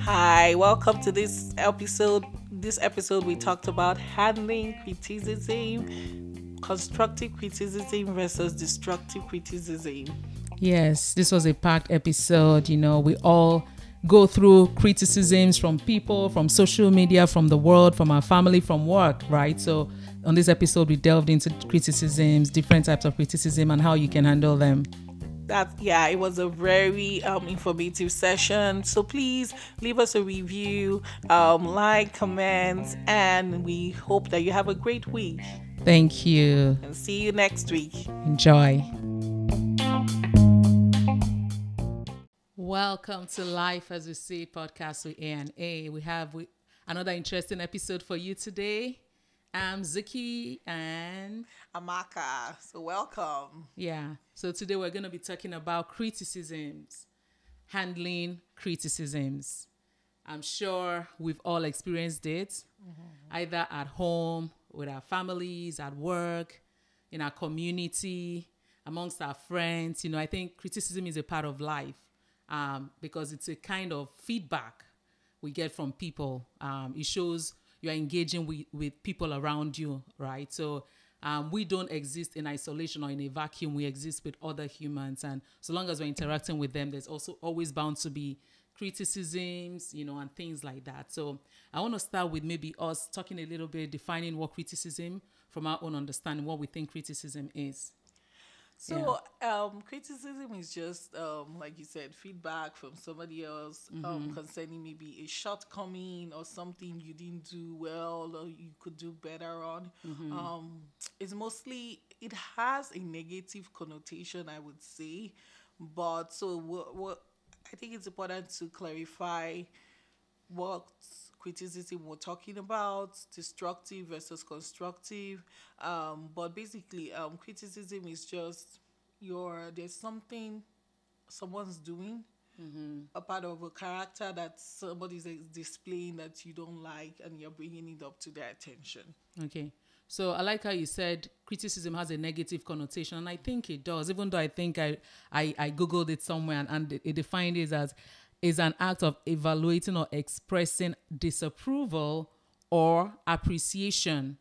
Hi, welcome to this episode. This episode, we talked about handling criticism, constructive criticism versus destructive criticism. Yes, this was a packed episode. You know, we all go through criticisms from people, from social media, from the world, from our family, from work, right? So, on this episode, we delved into criticisms, different types of criticism, and how you can handle them. That yeah, it was a very um, informative session. So please leave us a review, um, like, comment, and we hope that you have a great week. Thank you. And see you next week. Enjoy. Welcome to Life as We See podcast with A and A. We have another interesting episode for you today. I'm Zuki and Amaka. So welcome. Yeah. So today we're going to be talking about criticisms, handling criticisms. I'm sure we've all experienced it, mm-hmm. either at home, with our families, at work, in our community, amongst our friends. You know, I think criticism is a part of life um, because it's a kind of feedback we get from people. Um, it shows you're engaging with, with people around you, right? So um, we don't exist in isolation or in a vacuum. We exist with other humans. And so long as we're interacting with them, there's also always bound to be criticisms, you know, and things like that. So I want to start with maybe us talking a little bit, defining what criticism from our own understanding, what we think criticism is. So yeah. um, criticism is just um, like you said, feedback from somebody else um, mm-hmm. um, concerning maybe a shortcoming or something you didn't do well or you could do better on. Mm-hmm. Um, it's mostly it has a negative connotation, I would say. But so what, what I think it's important to clarify what criticism we're talking about, destructive versus constructive. Um, but basically, um, criticism is just your there's something someone's doing, mm-hmm. a part of a character that somebody's displaying that you don't like, and you're bringing it up to their attention. Okay. So I like how you said criticism has a negative connotation, and I think it does. Even though I think I I, I googled it somewhere and, and it defined it as is an act of evaluating or expressing disapproval or appreciation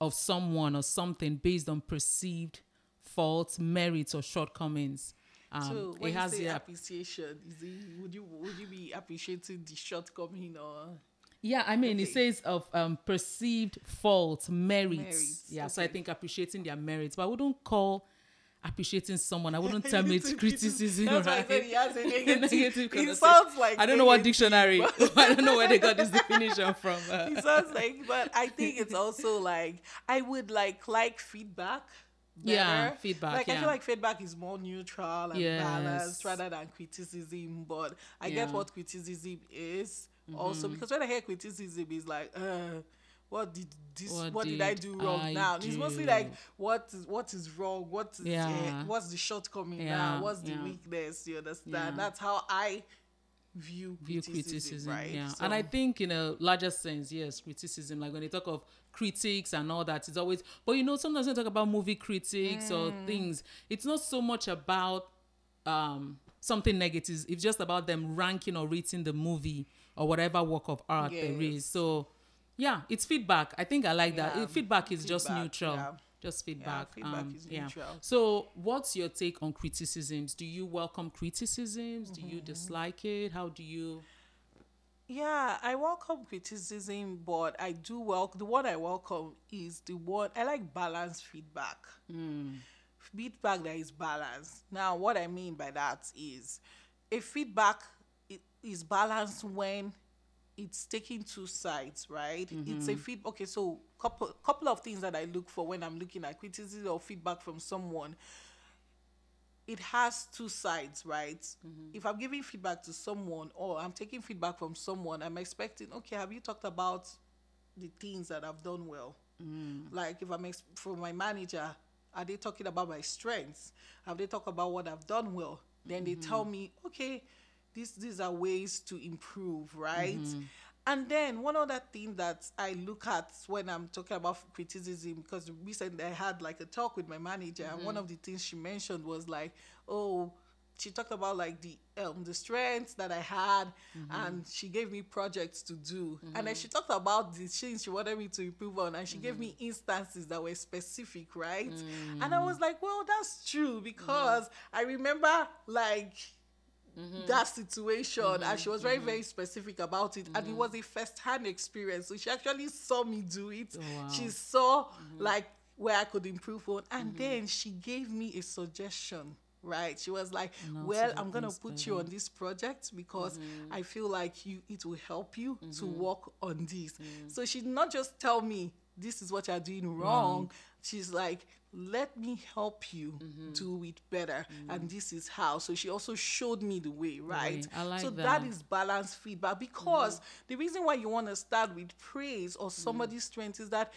of someone or something based on perceived faults, merits, or shortcomings. Um, so when it has you say appreciation, is it, would you would you be appreciating the shortcoming or? Yeah, I mean, okay. it says of um, perceived faults, merits. merits. Yeah, okay. so I think appreciating their merits, but I wouldn't call appreciating someone. I wouldn't tell me it's criticism. That's right? why I said he has a negative, negative It sounds like I don't know what dictionary. I don't know where they got this definition from. It sounds like, but I think it's also like I would like like feedback. Better. Yeah, feedback. Like yeah. I feel like feedback is more neutral and yes. balanced rather than criticism. But I yeah. get what criticism is mm-hmm. also because when I hear criticism, it's like. Uh, what did this what, what did, did, I do wrong I now? Do? It's mostly like what is what is wrong, what is yeah. uh, what's the shortcoming yeah. now, what's the yeah. weakness, you understand? That's how I view view criticism, criticism right? Yeah. So, and I think in a larger sense, yes, criticism, like when they talk of critics and all that, it's always but you know, sometimes when they talk about movie critics mm. or things, it's not so much about um something negative, it's just about them ranking or rating the movie or whatever work of art yes. there is. So yeah, it's feedback. I think I like that. Feedback is feedback, just neutral. Yeah. Just feedback. Yeah, feedback um, is neutral. So, what's your take on criticisms? Do you welcome criticisms? Mm-hmm. Do you mm-hmm. dislike it? How do you? Yeah, I welcome criticism, but I do welcome the one I welcome is the one I like balanced feedback. Mm. Feedback that is balanced. Now, what I mean by that is a feedback is balanced when it's taking two sides, right? Mm-hmm. It's a feed. Okay, so couple couple of things that I look for when I'm looking at criticism or feedback from someone. It has two sides, right? Mm-hmm. If I'm giving feedback to someone or I'm taking feedback from someone, I'm expecting, okay, have you talked about the things that I've done well? Mm. Like if I'm ex- from my manager, are they talking about my strengths? Have they talked about what I've done well? Then mm-hmm. they tell me, okay, these these are ways to improve, right? Mm-hmm. And then one other thing that I look at when I'm talking about criticism, because recently I had like a talk with my manager, mm-hmm. and one mm-hmm. of the things she mentioned was like, oh, she talked about like the um the strengths that I had, Mm-hmm. and she gave me projects to do, and then she talked about the things she wanted me to improve on, and she gave me Mm-hmm. instances that were specific, right? Mm. And I was like, well, that's true because I remember like that situation and she was very very specific about it and it was a first-hand experience so she actually saw me do it. Wow. she saw like where i could improve on and then she gave me a suggestion right? She was like to well i'm gonna put you on this project because i feel like you it will help you to work on this. So she did not just tell me this is what you're doing wrong mm-hmm. she's like let me help you mm-hmm. do it better mm-hmm. and this is how. So she also showed me the way right? I like so that. that is balanced feedback because the reason why you want to start with praise or somebody's strength is that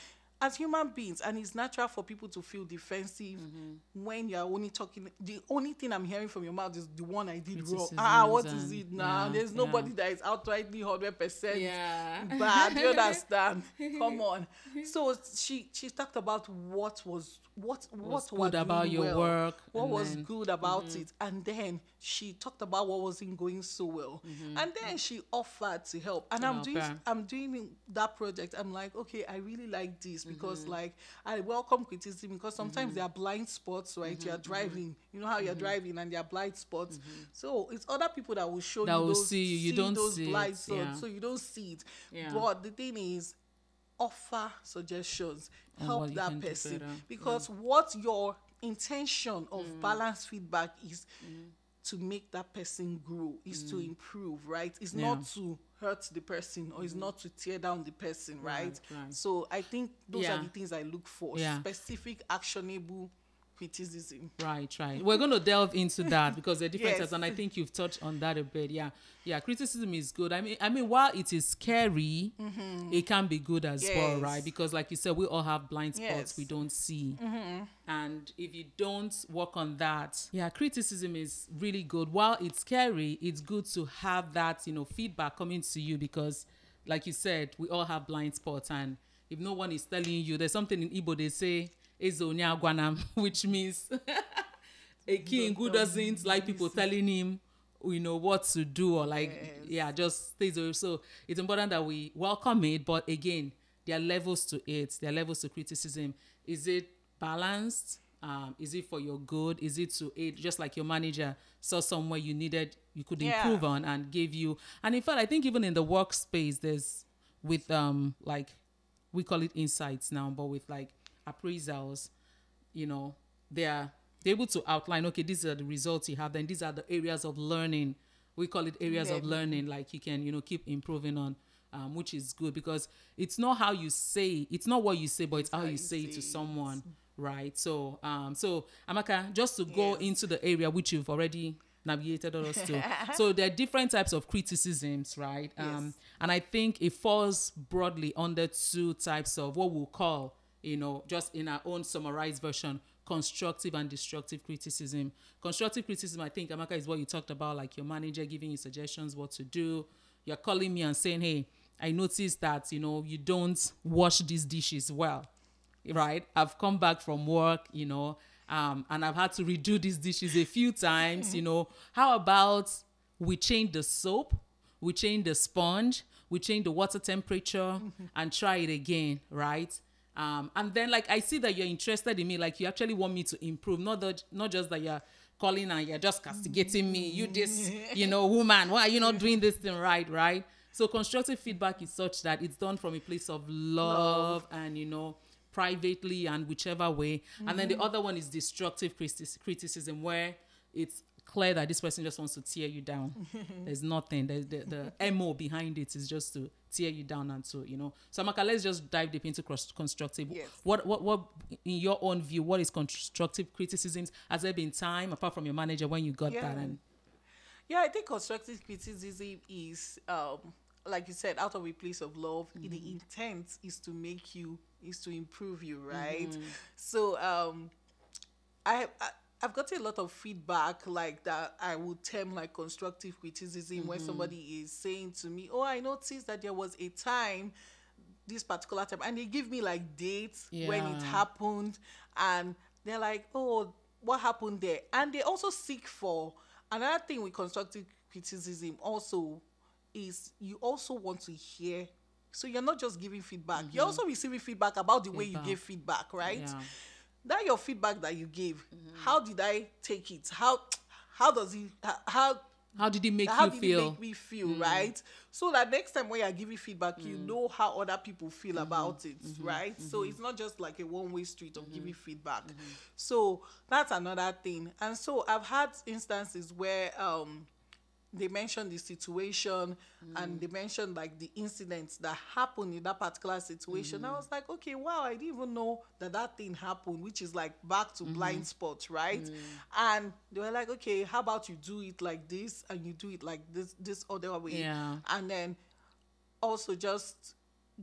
as human beings and it's natural for people to feel defensive mm-hmm. when you're only talking the only thing i'm hearing from your mouth is the one i did wrong. Ah what is it now? yeah, there's yeah. nobody that is outrightly 100% Yeah. bad. You understand? Come on. So she she talked about what was what what was good about your work, what was then- good about mm-hmm. it. And then she talked about what wasn't going so well. Mm-hmm. And then she offered to help. And i'm doing i'm doing that project. I'm like okay i really like this because Mm-hmm. like i welcome criticism because sometimes there are blind spots right? Mm-hmm. you're driving. You know how you're driving and there are blind spots. So it's other people that will show That you will those see you, you don't those see blind spots. Yeah. so you don't see it. Yeah. but the thing is offer suggestions. On help that person. because what your intention of Mm. balanced feedback is to make that person grow is to improve right it's Mm. Yeah. Not to hurt the person or it's not to tear down the person right, Right, right. so i think those Yeah. are the things i look for Yeah. specific actionable criticism Right, right. We're going to delve into that because there are different Yes. types, and I think you've touched on that a bit. Yeah, yeah. Criticism is good. I mean, I mean, while it is scary, mm-hmm. it can be good as well, right? Because, like you said, we all have blind spots Yes. we don't see, mm-hmm. and if you don't work on that, yeah, criticism is really good. While it's scary, it's good to have that, you know, feedback coming to you because, like you said, we all have blind spots, and if no one is telling you, there's something in Igbo they say. Ezonya Agwanam, which means a king who doesn't like people telling him you know what to do or like yeah just stays away so it's important that we welcome it but again there are levels to it. There are levels to criticism. Is it balanced? Um, is it for your good? Is it to aid just like your manager saw somewhere you needed you could Yeah. improve on and gave you. And in fact i think even in the workspace there's with um like we call it insights now but with like appraisals you know they are they're able to outline okay these are the results you have then these are the areas of learning. We call it areas of learning like you can you know keep improving on um, which is good because it's not how you say it's not what you say but it's how you say it to someone right? So um so amaka just to go Yes. into the area which you've already navigated us to. So there are different types of criticisms right? Um Yes. and i think it falls broadly under two types of what we'll call you know, just in our own summarized version, constructive and destructive criticism. Constructive criticism, I think, Amaka, is what you talked about, like your manager giving you suggestions what to do. You're calling me and saying, hey, I noticed that, you know, you don't wash these dishes well, right? I've come back from work, you know, um, and I've had to redo these dishes a few times, you know. How about we change the soap, we change the sponge, we change the water temperature, and try it again, right? Um, and then like I see that you're interested in me, like you actually want me to improve, not that not just that you're calling and you're just castigating me. You this, you know, woman, why are you not doing this thing right, right? So constructive feedback is such that it's done from a place of love, and you know, privately and whichever way. And then the other one is destructive criticism, where it's clear that this person just wants to tear you down. There's nothing. There's the, the MO behind it is just to tear you down and to, you know. So Amaka, let's just dive deep into cross- constructive. Yes. What what what in your own view, what is constructive criticisms? Has there been time apart from your manager when you got Yeah. that and Yeah, I think constructive criticism is, um, like you said, out of a place of love. The intent is to make you, is to improve you, right? So, um, I, I I've gotten a lot of feedback like that. I would term like constructive criticism when mm-hmm. somebody is saying to me, "Oh, I noticed that there was a time." this particular time and they give me like dates when it happened and they're like oh what happened there and they also seek for another thing with constructive criticism also is you also want to hear. So you're not just giving feedback. You're mm-hmm. also receiving feedback about the way you give feedback, right? Yeah. That your feedback that you gave. Mm-hmm. How did I take it? How how does it how How did it make how you did feel? it make me feel, mm-hmm. right? So that next time when you're giving feedback, you mm-hmm. know how other people feel about it, right? So it's not just like a one-way street of giving feedback. So that's another thing. And so I've had instances where um they mentioned the situation mm. and they mentioned like the incidents that happened in that particular situation. I mm. was like, okay, wow, I didn't even know that that thing happened, which is like back to mm-hmm. blind spot, right? Mm. And they were like, okay, how about you do it like this and you do it like this, this other way, Yeah. and then also just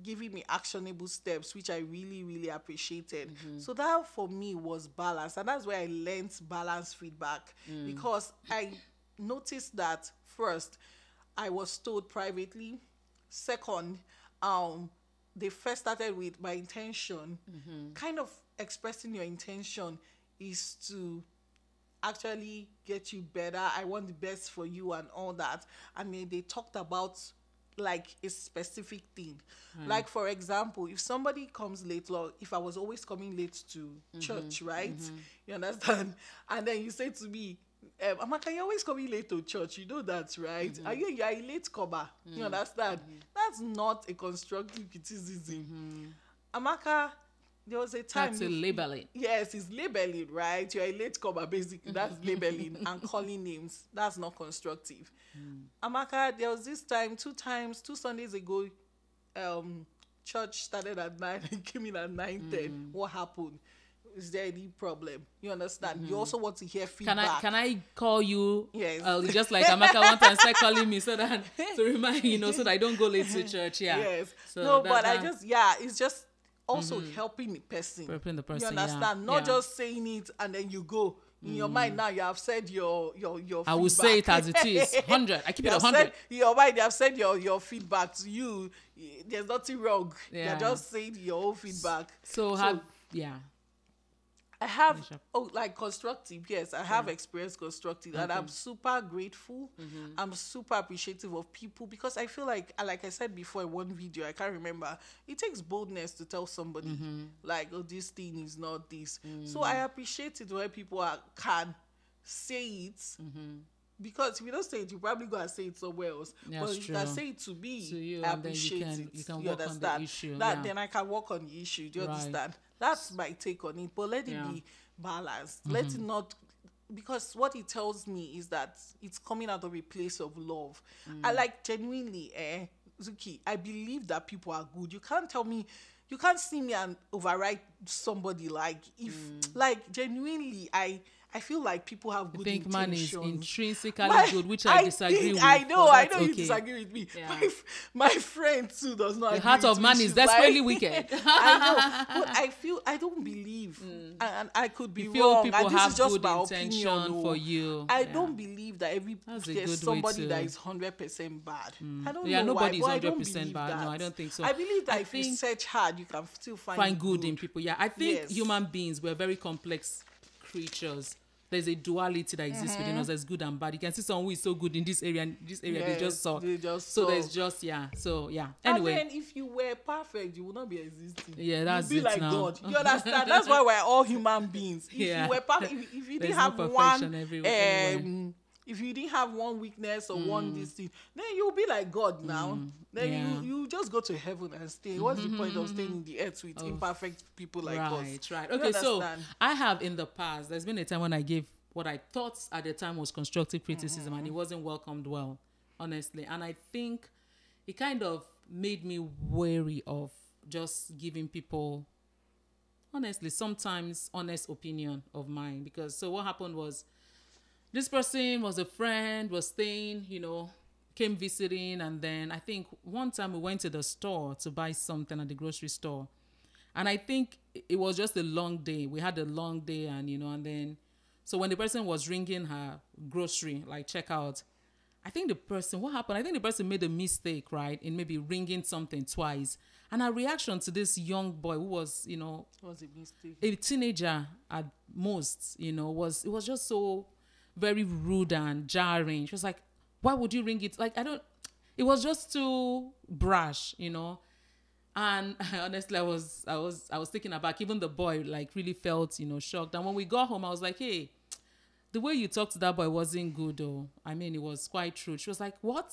giving me actionable steps which i really really appreciated. Mm-hmm. So that for me was balance and that's where i learned balance feedback. Because i noticed that first i was told privately second um they first started with my intention mm-hmm. kind of expressing your intention is to actually get you better. I want the best for you and all that. And then they talked about like a specific thing. Hmm. Like for example, if somebody comes late, or if I was always coming late to mm-hmm. church, right? Mm-hmm. You understand? And then you say to me, um, Amaka, you're always coming late to church. You know that, right? Mm-hmm. Are you you're a late comer? You mm. understand? Mm-hmm. That's not a constructive criticism. Mm-hmm. Amaka, there was a time That's a you- labeling. Yes, it's labeling, right? You're a late comer, basically. That's labeling and calling names. That's not constructive. Mm. Amaka, there was this time, two times, two Sundays ago, um, church started at nine and came in at nine ten. Mm. What happened? Is there any problem? You understand? You also want to hear feedback. Can feedback. I can I call you? Yes. Uh, just like Amaka one time start calling me so that to remind you know so that I don't go late to church. Yeah. Yes. So no, that- but I just yeah, it's just also helping the person. Helping the person, You yeah, understand? Not yeah. just saying it and then you go. In your mind now, you have said your your your. I will say it as it is. 100. I keep You it have 100. said- In your mind, you have said your your feedback to you. There's nothing wrong. Yeah. You're just saying your own feedback. So, have yeah. I have oh like constructive yes I have experienced constructive and I'm super grateful Mm-hmm. I'm super appreciative of people because I feel like uh, like I said before in one video I can't remember it takes boldness to tell somebody Mm-hmm. like oh this thing is not this so Mm. I appreciate it when people are, can say it Mm-hmm. Because if you don't say it you probably go and say it somewhere else That's but if you can true. say it to me To you, I then you appreciate can- it you can you work on the understand issue, that yeah. then I can work on the issue do you Right. understand that's my take on it but let it Yeah. Mm-hmm. be balanced let it not because what it tells me is that it's coming out of a place of love Mm. i like genuinely eh zuki i believe that people are good you can't tell me you can't see me and override somebody like if like genuinely i i feel like people have I good think man is intrinsically my- good, which I, disagree think- with. I know, I know you disagree with me. Yeah. My, my friend too does not. The heart of man is desperately like- wicked. I know, but I feel I don't believe, and, and I could be Mm. You feel wrong. people and this have is just good my intention opinion, for oh. you. I Yeah. don't believe that every there's somebody that Mm. hundred percent bad. I don't Yeah, know nobody is why, I don't 100% believe bad. No, that. I don't think so. I believe that I if you search hard, you can still find find good in people. Yeah, I think human beings we're very complex creatures. There's a duality that exists within us. There's good and bad. You can see someone who is so good in this area and this area they Yes, just saw. they just so suck. there's just yeah. So yeah. And Anyway, then if you were perfect, you would not be existing. Yeah, that's You'd be it like now. God. You understand? That's why we're all human beings. If Yeah. you were perfect, if, if you There's didn't no have one, everywhere, um, if you didn't have one weakness or one this thing, then you'll be like God now. Then Mm. yeah. Mm-hmm, you you just go to heaven and stay. What's the point of staying in the earth with imperfect people like us? right, right. Okay, so? I have in the past. There's been a time when I gave what I thought at the time was constructive criticism, Mm-hmm. and it wasn't welcomed well, honestly. And I think it kind of made me wary of just giving people honestly sometimes honest opinion of mine because so what happened was this person was a friend was staying you know came visiting and then i think one time we went to the store to buy something at the grocery store. And i think it was just a long day. We had a long day and you know and then so when the person was ringing her grocery like checkout i think the person what happened? I think the person made a mistake right in maybe ringing something twice. And her reaction to this young boy who was you know was a mistake. a teenager at most you know was it was just so very rude and jarring. She was like, "Why would you ring it?" Like I don't. It was just too brash, you know. And honestly, I was I was I was taken aback. Even the boy like really felt you know shocked. And when we got home, I was like, "Hey, the way you talked to that boy wasn't good, though. I mean, it was quite true." She was like, "What?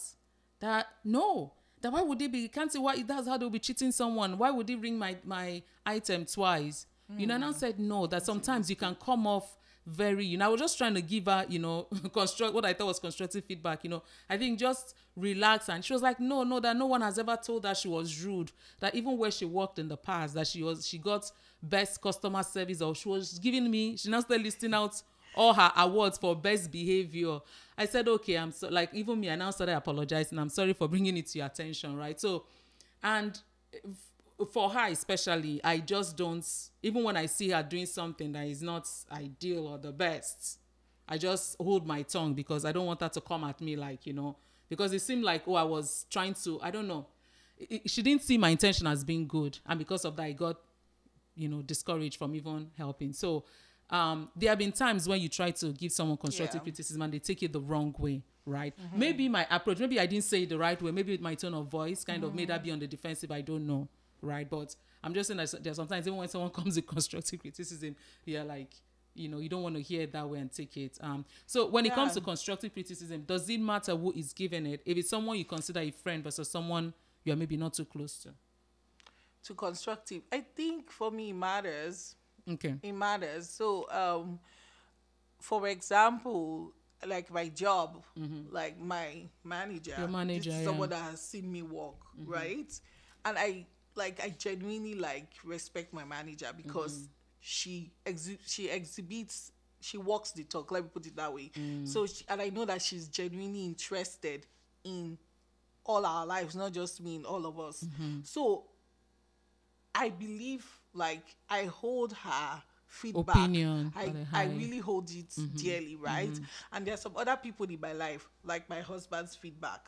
That no." That why would they be? Can't see why that's how they'll be cheating someone. Why would they ring my my item twice? You know, and I hmm. said no. That sometimes you can come off very you know i was just trying to give her you know construct what i thought was constructive feedback you know. I think just relax and she was like no no that no one has ever told her she was rude that even where she worked in the past that she was she got best customer service or she was giving me she now started listing out all her awards for best behavior. I said okay i'm so like even me i now started apologizing. I'm sorry for bringing it to your attention right? So and for her especially i just don't even when i see her doing something that is not ideal or the best i just hold my tongue because i don't want her to come at me like you know because it seemed like oh i was trying to i don't know. It, it- she didn't see my intention as being good and because of that i got you know discouraged from even helping. So um there have been times when you try to give someone constructive Yeah. criticism and they take it the wrong way right? Maybe my approach maybe i didn't say it the right way maybe my tone of voice kind of made her be on the defensive i don't know right but i'm just saying that there's sometimes even when someone comes with constructive criticism you're like you know you don't want to hear it that way and take it um so when it comes to constructive criticism does it matter who is giving it if it's someone you consider a friend versus someone you're maybe not too close to to constructive. I think for me it matters. okay It matters. So, um, for example, like my job, like my manager, Mm-hmm. Your manager, yeah. someone that has seen me work, right? And I like I genuinely like respect my manager because Mm-hmm. she exhi- she exhibits she walks the talk. Let me put it that way. Mm. So, she, and I know that she's genuinely interested in all our lives, not just me, in all of us. Mm-hmm. So I believe like I hold her feedback. Opinion I, I really hold it dearly, right? And there's some other people in my life, like my husband's feedback.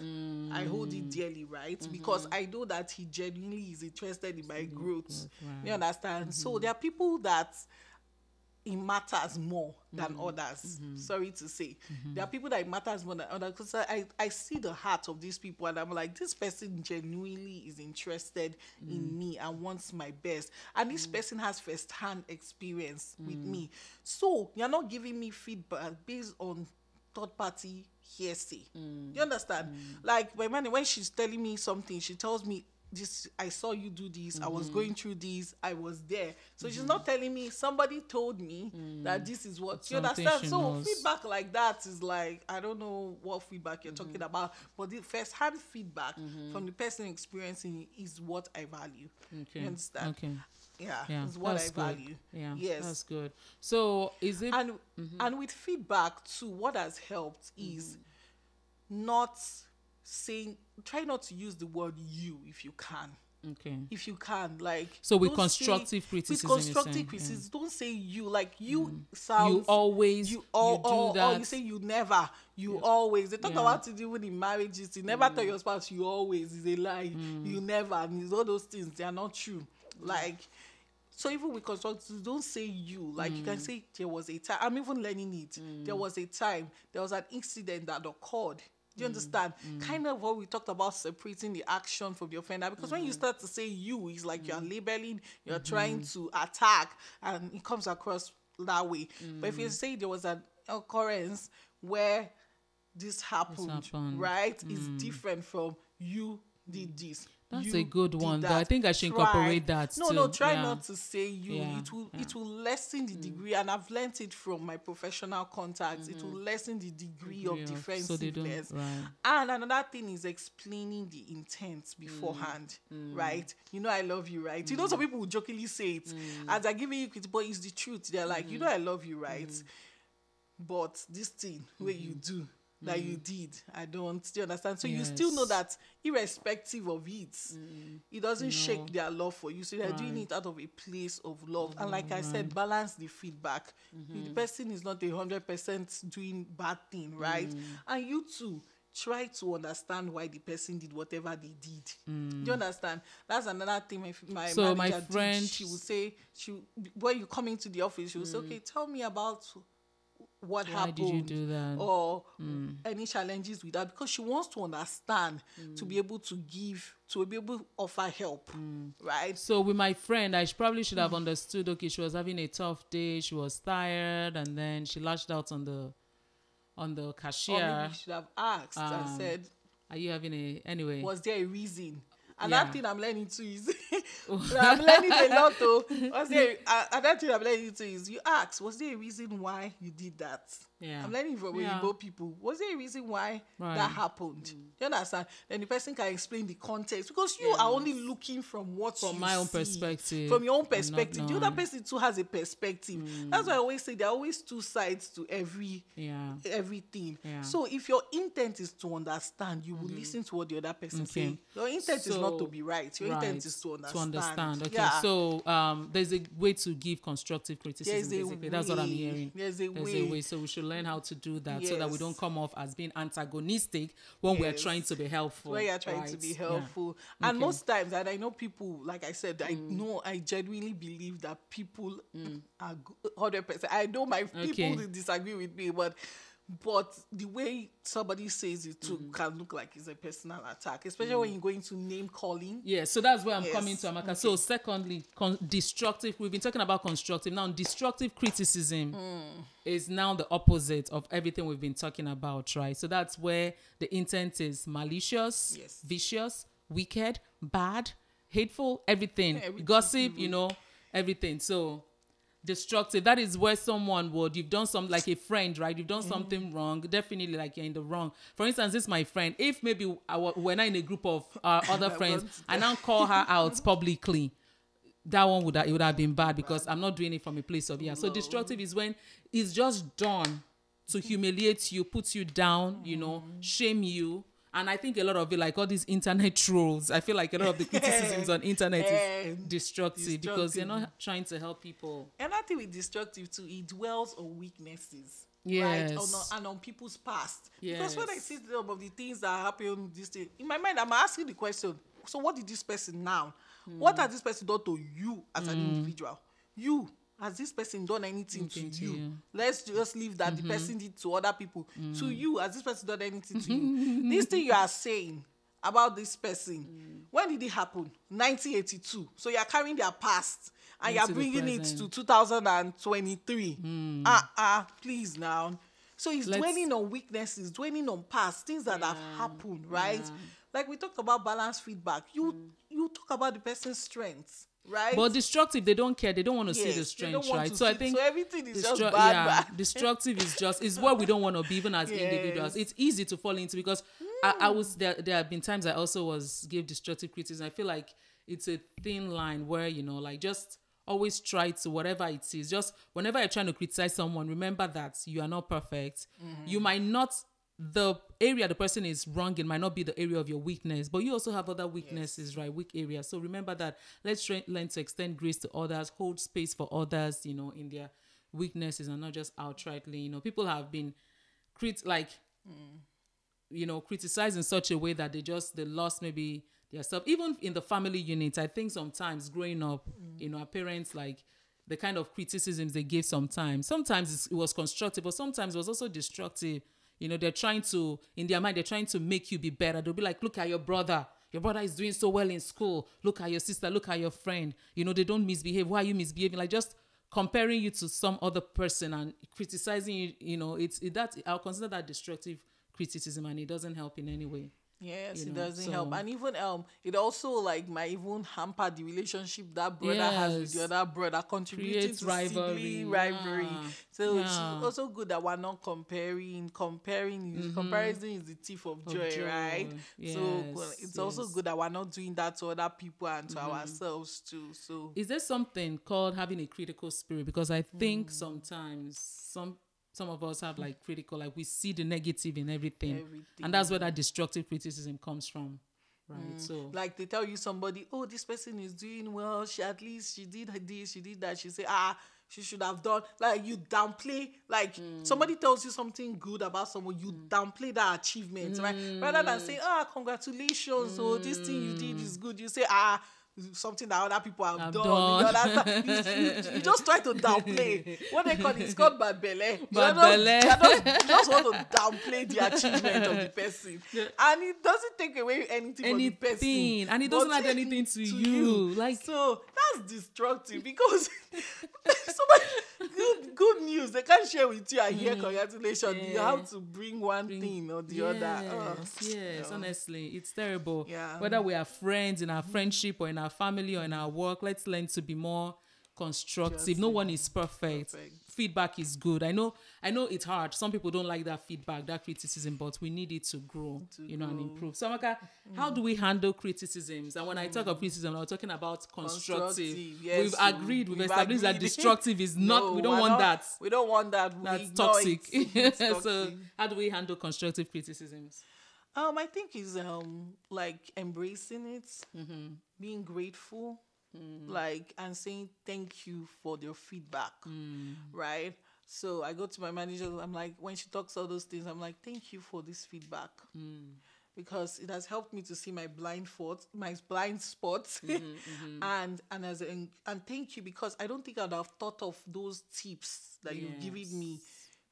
I hold it dearly, right? Because I know that he genuinely is interested in my growth. You understand? So there are people that it matters more than mm-hmm. others. Mm-hmm. Sorry to say. Mm-hmm. There are people that it matters more than others because I, I see the heart of these people and I'm like, this person genuinely is interested in mm. me and wants my best. And this mm. person has first hand experience with mm. me. So you're not giving me feedback based on third party hearsay. You understand? Like my man, when she's telling me something, she tells me this I saw you do this, I was mm-hmm. going through this, I was there. So she's mm-hmm. not telling me somebody told me mm. that this is what you understand. So knows. feedback like that is like I don't know what feedback you're talking mm-hmm. about, but the first hand feedback from the person experiencing it is what I value. okay You understand? okay Yeah, yeah is what that's I good. value. yeah Yes that's good so is it and and with feedback too what has helped is not saying try not to use the word you if you can. Okay. If you can like So with don't say- constructive criticism, with constructive criticism don't say you like you sounds you always you all you all, you say you never you always. They talk Yeah. about it even in marriages. You never tell mm. your spouse you always is a lie. Mm. You never it's all those things they are not true. Like so even with constructive don't say you. Like you can say there was a time i'm even learning it. There was a time there was an incident that occurred do you mm. understand? Mm. Kind of what we talked about separating the action from the offender. Because when you mm-hmm. start to say you, it's like you're mm-hmm. labeling, you're mm-hmm. trying to attack, and it comes across that way. But if you mm. say there was an occurrence where this happened, happened. right? It's different from you did this. That's a good one, though. that. I think I should Try- incorporate that No, no, too. try Yeah. not to say you. Yeah, It will yeah. it will lessen the degree, and I've learned it from my professional contacts. It will lessen the degree, of Mm-hmm. so defensiveness. right. And another thing is explaining the intent beforehand, Mm. right? You know I love you, right? You know some people will jokingly say it Mm. as they're giving you credit, but it's the truth. They're like, you know Mm-hmm. I love you, right? But this thing where you do that you did, I don't. Do you understand? So you still know Mm. That irrespective of it, it doesn't shake their love for you. So they're doing it out of a place of love. And like I said, balance the feedback. Mm-hmm. The person is not a hundred percent doing bad thing, right? Mm. And you too try to understand why the person did whatever they did. Do you understand? That's another thing my my Mm. So my manager friend- did. She will say she when you come into the office, she will Mm. say, "Okay, tell me about what Why happened did you do that? Mm. or any challenges with that because she wants to understand to Mm. be able to give to be able to offer help Mm. right So with my friend, I probably should have understood. Okay, she was having a tough day. She was tired, and then she lashed out on the on the cashier. or maybe she should have asked and Um, said Are you having a anyway? was there a reason Yeah. another thing i'm learning too is i'm learning a lot though was there uh, another thing i'm learning too is you ask was there a reason why you did that Yeah. i'm learning from Yeah. Igbo people was there a reason why Right. that happened mm. you understand then the person can explain the context because you are only looking from what From my own see, perspective from your own perspective the other person too has a perspective mm. that's why i always say there are always two sides to every yeah. everything. Yeah. So if your intent is to understand, you will mm-hmm. listen to what the other person Okay. say. Your intent is not to be right. Your right, intent is to understand. To understand. Okay. Yeah. So um, there's a way to give constructive criticism. Basically, that's what I'm hearing. There's a There's way. a way. So we should learn how to do that, so that we don't come off as being antagonistic when we're trying to be helpful. When you're trying to right? be Yeah. helpful. And Okay. most times, and I know people, like I said, I Mm. know, I genuinely believe that people are hundred percent. I know my people disagree with me, but but the way somebody says it too Mm. can look like it's a personal attack, especially when you're going to name calling. Yeah, so that's where I'm Yes, coming to, Amaka. So, secondly, con- destructive. We've been talking about constructive. Now, destructive criticism Hmm. is now the opposite of everything we've been talking about, right? So that's where the intent is malicious, Yes. vicious, wicked, bad, hateful, everything, everything gossip, you know, everything. So destructive. That is where someone would you've done some like a friend right? You've done something wrong. Definitely like you're in the wrong. For instance this is my friend. If maybe I, wa- we're not in a group of uh, other friends i now call her out publicly. That one would have, it would have been bad because i'm not doing it from a place of yeah. So destructive is when it's just done to humiliate you put you down you know shame you and I think a lot of it, like all these internet trolls, I feel like a lot of the criticisms on internet Eh, is destructive because you're not trying to help people. Another thing with destructive too, it dwells on weaknesses. Yes. Right? On, and on people's past. Yes. Because when I see some of the things that happen this thing, in my mind, I'm asking the question, so what did this person now? What Hmm. has this person done to you as an individual? You. Has this person done anything to you? you. Mm-hmm. Let's just leave that the person did to other people. To you, has this person done anything to you? this thing you are saying about this person, Mm. when did it happen? 1982. So you are carrying their past and you are bringing it to 2023. Ah, ah, please now. So he's Let's- dwelling on weaknesses, dwelling on past things that have happened, right? Like we talked about balanced feedback. You you talk about the person's strengths, right? But destructive, they don't care. They don't want to see the strength, right? So I think so everything is just bad, yeah, bad. destructive is just is what we don't want to be even as individuals. It's easy to fall into because I, I was hmm. there. There have been times I also was gave destructive criticism. I feel like it's a thin line where you know, like just always try to whatever it is. Just whenever you're trying to criticize someone, remember that you are not perfect. Mm-hmm. You might not the area the person is wrong in might not be the area of your weakness, but you also have other weaknesses, right? Weak areas. So remember that. Let's try, learn to extend grace to others, hold space for others, you know, in their weaknesses and not just outrightly. You know, people have been crit like mm. you know criticized in such a way that they just they lost maybe their stuff even in the family unit i think sometimes growing up mm. you know our parents like the kind of criticisms they gave sometimes sometimes it's- it was constructive but sometimes it was also destructive you know they're trying to in their mind they're trying to make you be better. They'll be like look at your brother. Your brother is doing so well in school. Look at your sister. Look at your friend. You know they don't misbehave. Why are you misbehaving? Like just comparing you to some other person and criticizing you you know it's it, that i'll consider that destructive criticism and it doesn't help in any way Yes, you it know, doesn't help. And even um it also like might even hamper the relationship that brother has with the other brother, contributing Creates to rivalry, rivalry. yeah, So it's also good that we're not comparing. Comparing is comparison is the thief of, joy, Mm-hmm. joy. right? so it's also yes. Mm-hmm. good that we're not doing that to other people and to ourselves too. So is there something called having a critical spirit because i think Hmm. sometimes some some of us have like critical like we see the negative in everything, Everything. and that's where that destructive criticism comes from right so like they tell you somebody, oh, this person is doing well. She at least she did this, she did that. She say, ah, she should have done. Like you downplay. Like somebody tells you something good about someone, you downplay that achievement, right? Rather than saying, ah, congratulations, oh, this thing you did is good. You say, ah. Something that other people have Have done. done. You, understand? You, you- you just try to downplay. What they call it, it's called bad belly. You just- you just, you just want to downplay the achievement of the person, and it doesn't take away anything, from the person. And it doesn't add anything to you. Like- so that's destructive because somebody good good news they can't share with you and hear congratulations. You Mm. Have to bring one thing or the other. Oh, Yes, yes, no. honestly, it's terrible. Yeah. Whether we are friends in our friendship or in our family or in our work, let's learn to be more constructive. No one is perfect. Perfect. Feedback is good. I know. I know it's hard. Some people don't like that feedback, that criticism, but we need it to grow, To you know, and grow. Mm. improve. So, Amaka, how do we handle criticisms? And when I talk of criticism, I'm talking about constructive. Constructive, yes, we've agreed. We've, we've established that destructive is not. No, we don't want not- that. We don't want that. We That's toxic. it. It's so, toxic. how do we handle constructive criticisms? Um, I think is um like embracing it, Mm-hmm. being grateful, Mm. like and saying thank you for your feedback, Mm. right? So I go to my manager. I'm like, when she talks all those things, I'm like, thank you for this feedback. Mm. Because it has helped me to see my blind spots, my blind spots, Mm-hmm, and and as a, and thank you because I don't think I'd have thought of those tips that you've given me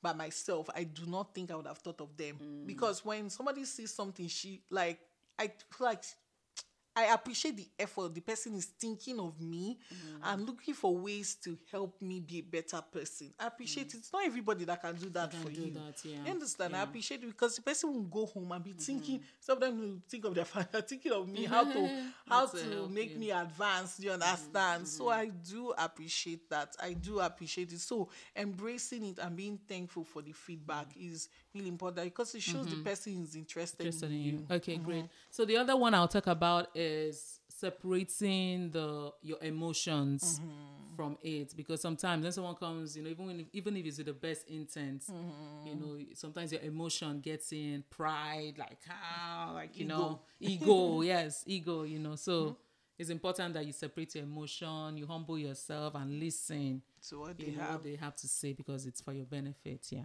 by myself, I do not think I would have thought of them. Mm. Because when somebody sees something, she like I feel like I appreciate the effort the person is thinking of me Mm. and looking for ways to help me be a better person. I appreciate it. It's not everybody that can do that Mm. Can for do you. that, yeah. You understand? I Yeah. Mm-hmm. appreciate it because the person will go home and be thinking. Some of them will think of their father, thinking of me, how to how to to make you. Mm-hmm. me advance. Do you understand? So I do appreciate that. I do appreciate it. So embracing it and being thankful for the feedback is really important because it shows the mm-hmm. person is interested, Mm-hmm. Interested in in you. you. Okay, mm-hmm. great. So the other one I'll talk about is separating the your emotions mm-hmm. from it because sometimes when someone comes, you know, even when, even if it's with the best intent, you know, sometimes your emotion gets in pride, like how, like you know, ego. yes, ego. You know, so. It's important that you separate your emotion, you humble yourself, and listen. to what You they have. what they have to say because it's for your benefit. Yeah.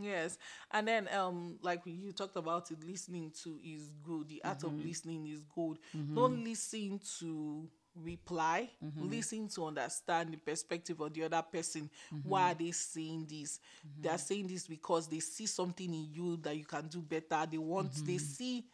Yes, and then um, like you talked about it, listening to is good. The art Mm-hmm. of listening is good. Don't listen to reply. Mm-hmm. Listen to understand the perspective of the other person. Mm-hmm. Why are they saying this? They are saying this because they see something in you that you can do better. They want. They Mm-hmm. see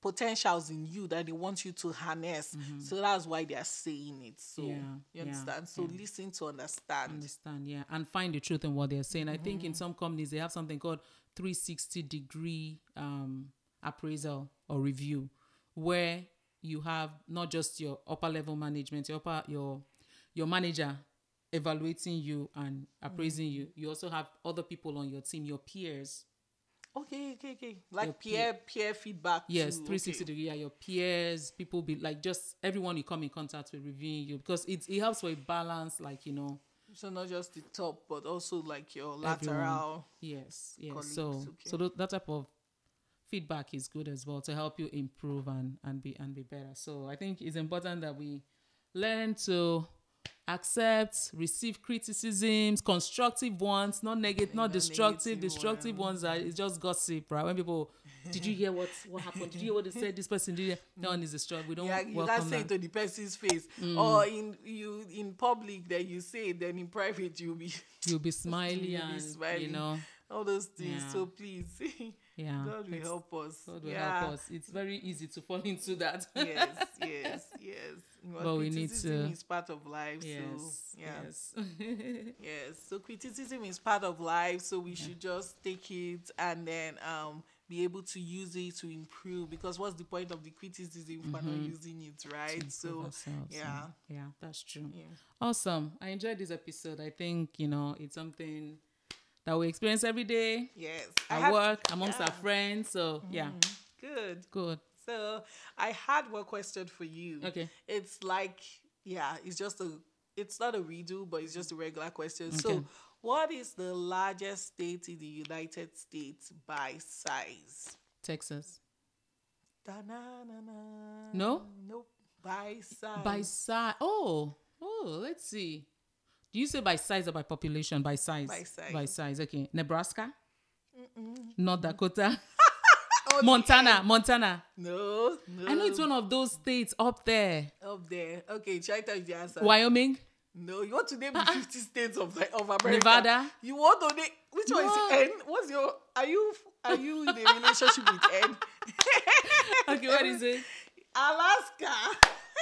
potentials in you that they want you to harness. So that's why they are saying it. So Mm-hmm. Yeah, you yeah, understand. So listen to understand. understand yeah and find the truth in what they're saying i think in some companies they have something called 360 degree um, appraisal or review where you have not just your upper level management your upper your your manager evaluating you and appraising you you also have other people on your team your peers Okay, okay, okay. Like Your peer peer feedback. Yes, too. 360 Okay. degree. Yeah, your peers, people be like just everyone you come in contact with reviewing you because it, it helps a balance, like you know. So not just the top, but also like your Everyone. lateral. Yes, yes. colleagues, So okay. so tho- that type of feedback is good as well to help you improve and and be and be better. So I think it's important that we learn to accept, receive criticisms, constructive ones, not negative, not destructive. Destructive ones are it's just gossip, right? When people, did you hear what what happened? Did you hear what they said? This person did. it?" That one is destructive. We don't Yeah, you can't say it to the person's face, Mm. or in you in public that you say it, then in private you'll be You'll be smiling, You'll be and smiling. you know, all those things. Yeah. So please, yeah. God will help us. God will yeah. help us. It's very easy to fall into that. yes, yes, yes. But we need criticism to- is part of life. yes. So yeah. Yes. Yes, so criticism is part of life, so we should just take it and then um be able to use it to improve. Because what's the point of the criticism if we're not using it, right? So yeah, yeah, that's true. yeah, Awesome. I enjoyed this episode. I think you know it's something that we experience every day yes. at had- work amongst our yeah. Mm-hmm. friends. So yeah, Good. good. So I had one question for you. Okay. It's like yeah, it's just a it's not a redo, but it's just a regular question. So what is the largest state in the United States by size? Texas Da-na-na-na. No? Nope. By size. by size. Oh, oh. Let's see. Do you say by size or by population? By size. By size. By size. Okay. Nebraska. North Dakota. on Montana. Montana. No, no. I know it's one of those states up there. up there. Okay, China is the answer. Wyoming. No, you want to name the 50 states of the, of America. Nevada? You want to name which one is N? What's your are you are you in a relationship with N? Okay, what is it? Alaska.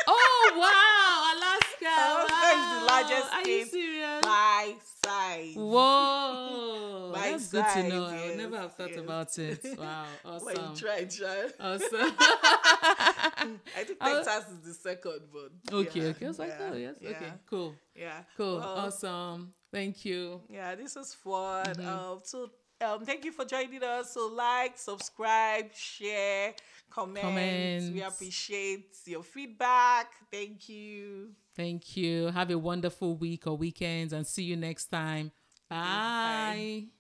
Oh wow, Alaska. Alaska is the wow. largest Are you serious? by size. Whoa, By that's good to know. size, I would never have thought yes. about it. Wow, Well, awesome. you try, try. Awesome. I think was- Texas is the second, but okay, yeah, okay. I was like, yeah, oh yes, yeah, okay, cool, yeah, cool, Well, awesome. Thank you. Yeah, this is fun. Mm-hmm. Um, so um, thank you for joining us. So like, subscribe, share, comment. We appreciate your feedback. Thank you. Thank you. Have a wonderful week or weekends and see you next time. Bye. Bye.